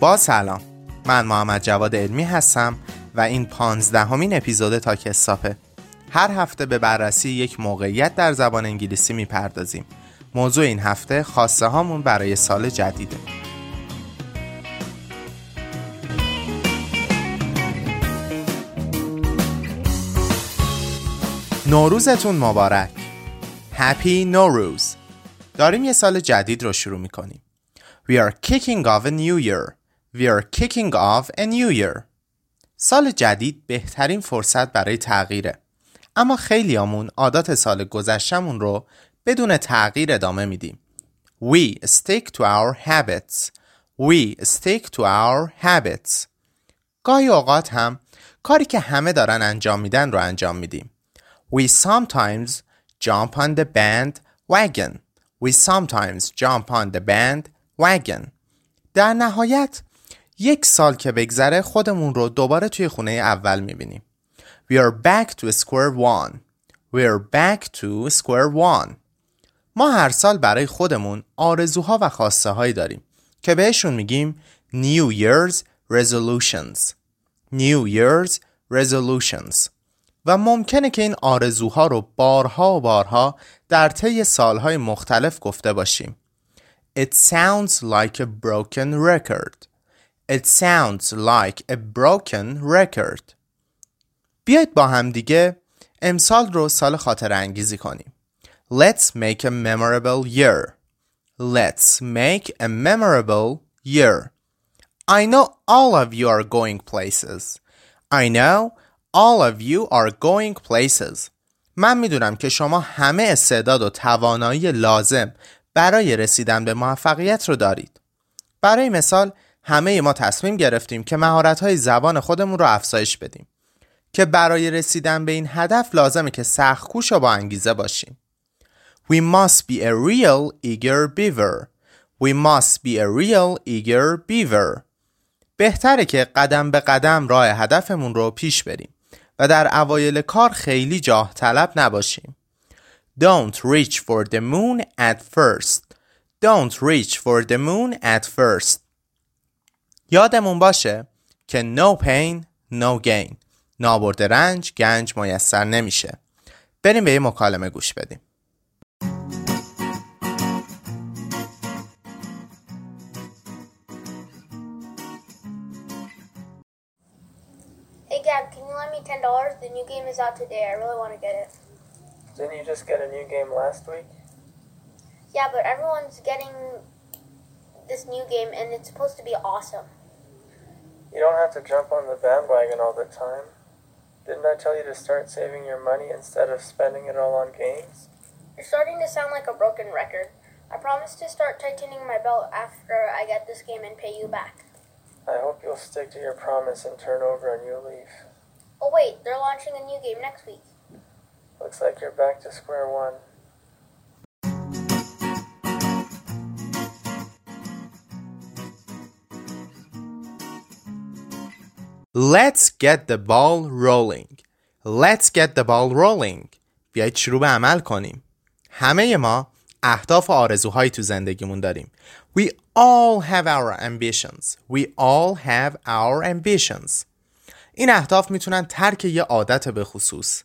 با سلام. من محمد جواد علمی هستم و این پانزدهمین اپیزود تا کسافه هر هفته به بررسی یک موقعیت در زبان انگلیسی می‌پردازیم. موضوع این هفته خواسته هامون برای سال جدیده. نوروزتون مبارک. Happy نوروز داریم یه سال جدید رو شروع می‌کنیم. We are kicking off a new year. We are kicking off a new year. سال جدید بهترین فرصت برای تغییره. اما خیلیامون عادات سال گذشتمون رو بدون تغییر ادامه میدیم. We stick to our habits. We stick to our habits. گاهی اوقات هم کاری که همه دارن انجام میدن رو انجام میدیم. We sometimes jump on the band wagon. We sometimes jump on the band wagon. در نهایت یک سال که بگذره خودمون رو دوباره توی خونه اول می‌بینیم. We are back to square one. We are back to square one. ما هر سال برای خودمون آرزوها و خواسته هایی داریم که بهشون میگیم New Year's Resolutions. New Year's Resolutions. و mumkene که این آرزوها رو بارها و بارها در طی سالهای مختلف گفته باشیم. It sounds like a broken record. It sounds like a broken record بیایید با هم دیگه امسال رو سال خاطر انگیزی کنیم Let's make a memorable year Let's make a memorable year I know all of you are going places I know all of you are going places من می‌دونم که شما همه استعداد و توانایی لازم برای رسیدن به موفقیت رو دارید برای مثال همه ما تصمیم گرفتیم که مهارت زبان خودمون رو افزایش بدیم. که برای رسیدن به این هدف لازمه که سختکوش و با انگیزه باشیم. We must be a real eager beaver. We must be a real eager beaver. بهتره که قدم به قدم راه هدفمون رو پیش بریم و در اوایل کار خیلی جاه طلب نباشیم. Don't reach for the moon at first. Don't reach for the moon at first. یادمون باشه که no pain no gain نابرد رنج گنج میسر نمیشه بریم به یه مکالمه گوش بدیم Hey Gab, can you lend me ten dollars? The new game is out today. I really want to get it. Didn't you just get a new game last week? Yeah, but everyone's getting this new game, and it's supposed to be awesome. You don't have to jump on the bandwagon all the time. Didn't I tell you to start saving your money instead of spending it all on games? You're starting to sound like a broken record. I promise to start tightening my belt after I get this game and pay you back. I hope you'll stick to your promise and turn over a new leaf. Oh wait, they're launching a new game next week. Looks like you're back to square one. Let's get the ball rolling Let's get the ball rolling بیایید شروع به عمل کنیم همه ما اهداف و آرزوهایی تو زندگیمون داریم We all have our ambitions We all have our ambitions این اهداف میتونن ترک یه عادت به خصوص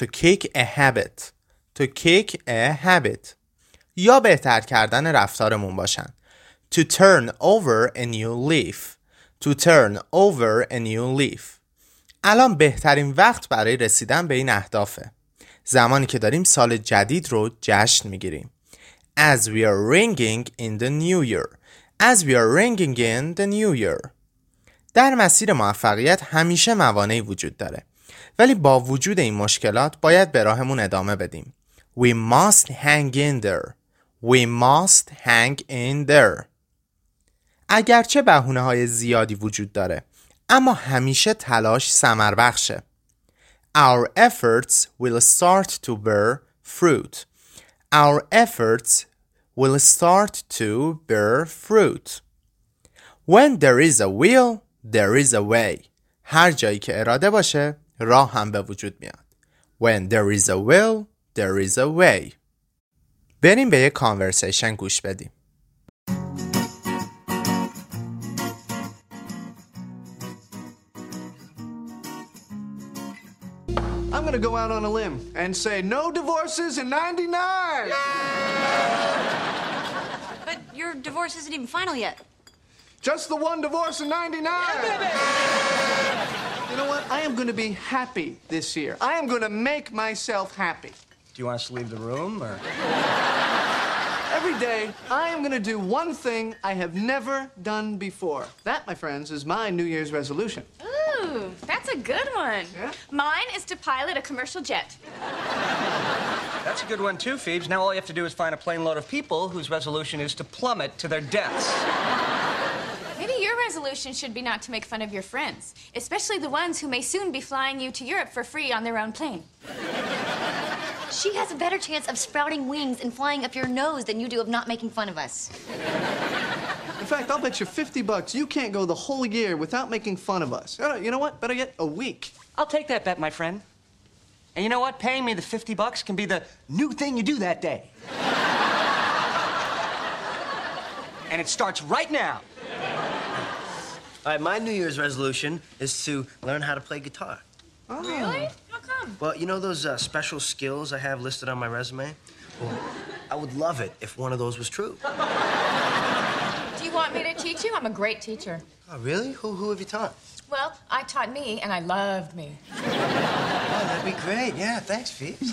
To kick a habit To kick a habit یا بهتر کردن رفتارمون باشن To turn over a new leaf To turn over a new leaf. الان بهترین وقت برای رسیدن به این اهدافه. زمانی که داریم سال جدید رو جشن می‌گیریم. As we are ringing in the new year. As we are ringing in the new year. در مسیر موفقیت همیشه موانعی وجود داره. ولی با وجود این مشکلات باید به راهمون ادامه بدیم. We must hang in there. We must hang in there. اگرچه بهونه های زیادی وجود داره اما همیشه تلاش سمر بخشه Our efforts will start to bear fruit Our efforts will start to bear fruit When there is a will, there is a way هر جایی که اراده باشه راه هم به وجود میاد When there is a will, there is a way بریم به یه کانورسیشن گوش بدیم I'm gonna go out on a limb and say no divorces in 99! But your divorce isn't even final yet. Just the one divorce in 99! You know what? I am gonna be happy this year. I am gonna make myself happy. Do you want us to leave the room or? Every day, I am gonna do one thing I have never done before. That, my friends, is my New Year's resolution. Ooh, that's a good one. Yeah? Mine is to pilot a commercial jet. That's a good one too, Phoebes. Now all you have to do is find a plane load of people whose resolution is to plummet to their deaths. Maybe your resolution should be not to make fun of your friends, especially the ones who may soon be flying you to Europe for free on their own plane. She has a better chance of sprouting wings and flying up your nose than you do of not making fun of us. In fact, I'll bet you 50 bucks you can't go the whole year without making fun of us. Uh, You know what? Better yet, a week. I'll take that bet, my friend. And you know what? Paying me the 50 bucks can be the new thing you do that day. and it starts right now. All right, my New Year's resolution is to learn how to play guitar. Oh. Really? How come? Well, you know those uh, special skills I have listed on my resume? Well, I would love it if one of those was true Do you want me to teach you? I'm a great teacher. Oh, really? Who, who have you taught? Well, I taught me, and I loved me. Oh, that'd be great. Yeah, thanks, Phoebes.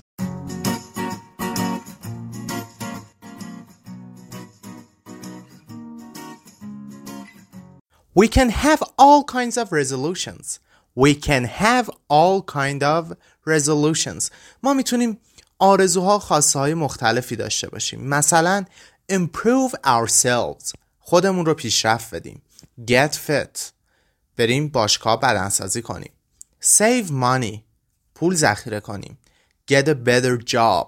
We can have all kinds of resolutions. We can have all kind of resolutions. ما میتونیم آرزوها خواسته های مختلفی داشته باشیم. مثلا improve ourselves. خودمون رو پیشرفت بدیم. Get fit. بریم باشگاه بدنسازی کنیم. Save money. پول ذخیره کنیم. Get a better job.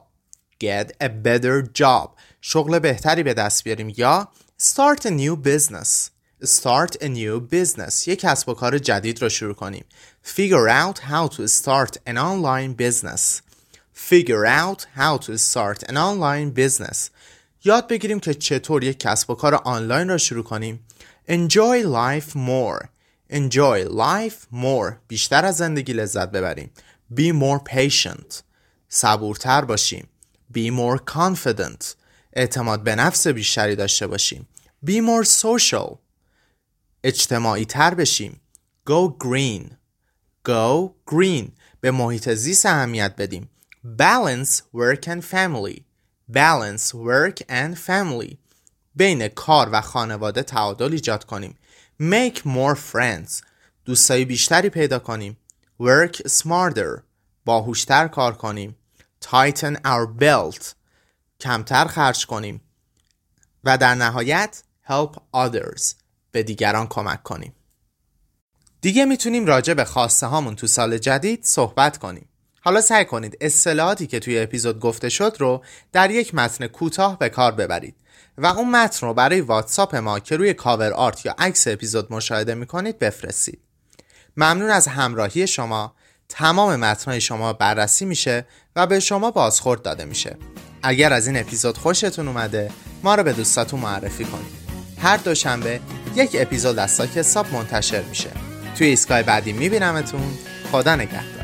Get a better job. شغل بهتری به دست بیاریم یا start a new business. Start a new business. یک کسب و کار جدید رو شروع کنیم. Figure out how to start an online business. Figure out how to start an online business. یاد بگیریم که چطور یک کسب و کار آنلاین را شروع کنیم. Enjoy life more. Enjoy life more. بیشتر از زندگی لذت ببریم. Be more patient. صبورتر باشیم. Be more confident. اعتماد به نفس بیشتری داشته باشیم. Be more social. اجتماعی تر بشیم. Go green. Go green. به محیط زیست اهمیت بدیم. Balance work and family. Balance work and family. بین کار و خانواده تعادل ایجاد کنیم. Make more friends. دوستای بیشتری پیدا کنیم. Work smarter. باهوشتر کار کنیم. Tighten our belt. کمتر خرج کنیم. و در نهایت help others. به دیگران کمک کنیم. دیگه می‌تونیم راجع به خواسته هامون تو سال جدید صحبت کنیم. حالا سعی کنید اصطلاحاتی که توی اپیزود گفته شد رو در یک متن کوتاه به کار ببرید و اون متن رو برای واتساپ ما که روی کاور آرت یا عکس اپیزود مشاهده می‌کنید بفرستید. ممنون از همراهی شما. تمام متنهای شما بررسی میشه و به شما بازخورد داده میشه. اگر از این اپیزود خوشتون اومده ما رو به دوستاتون معرفی کنید. هر دوشنبه یک اپیزود از ساک حساب منتشر میشه. توی ایستگاه بعدی میبینمتون. خدا نگهدار.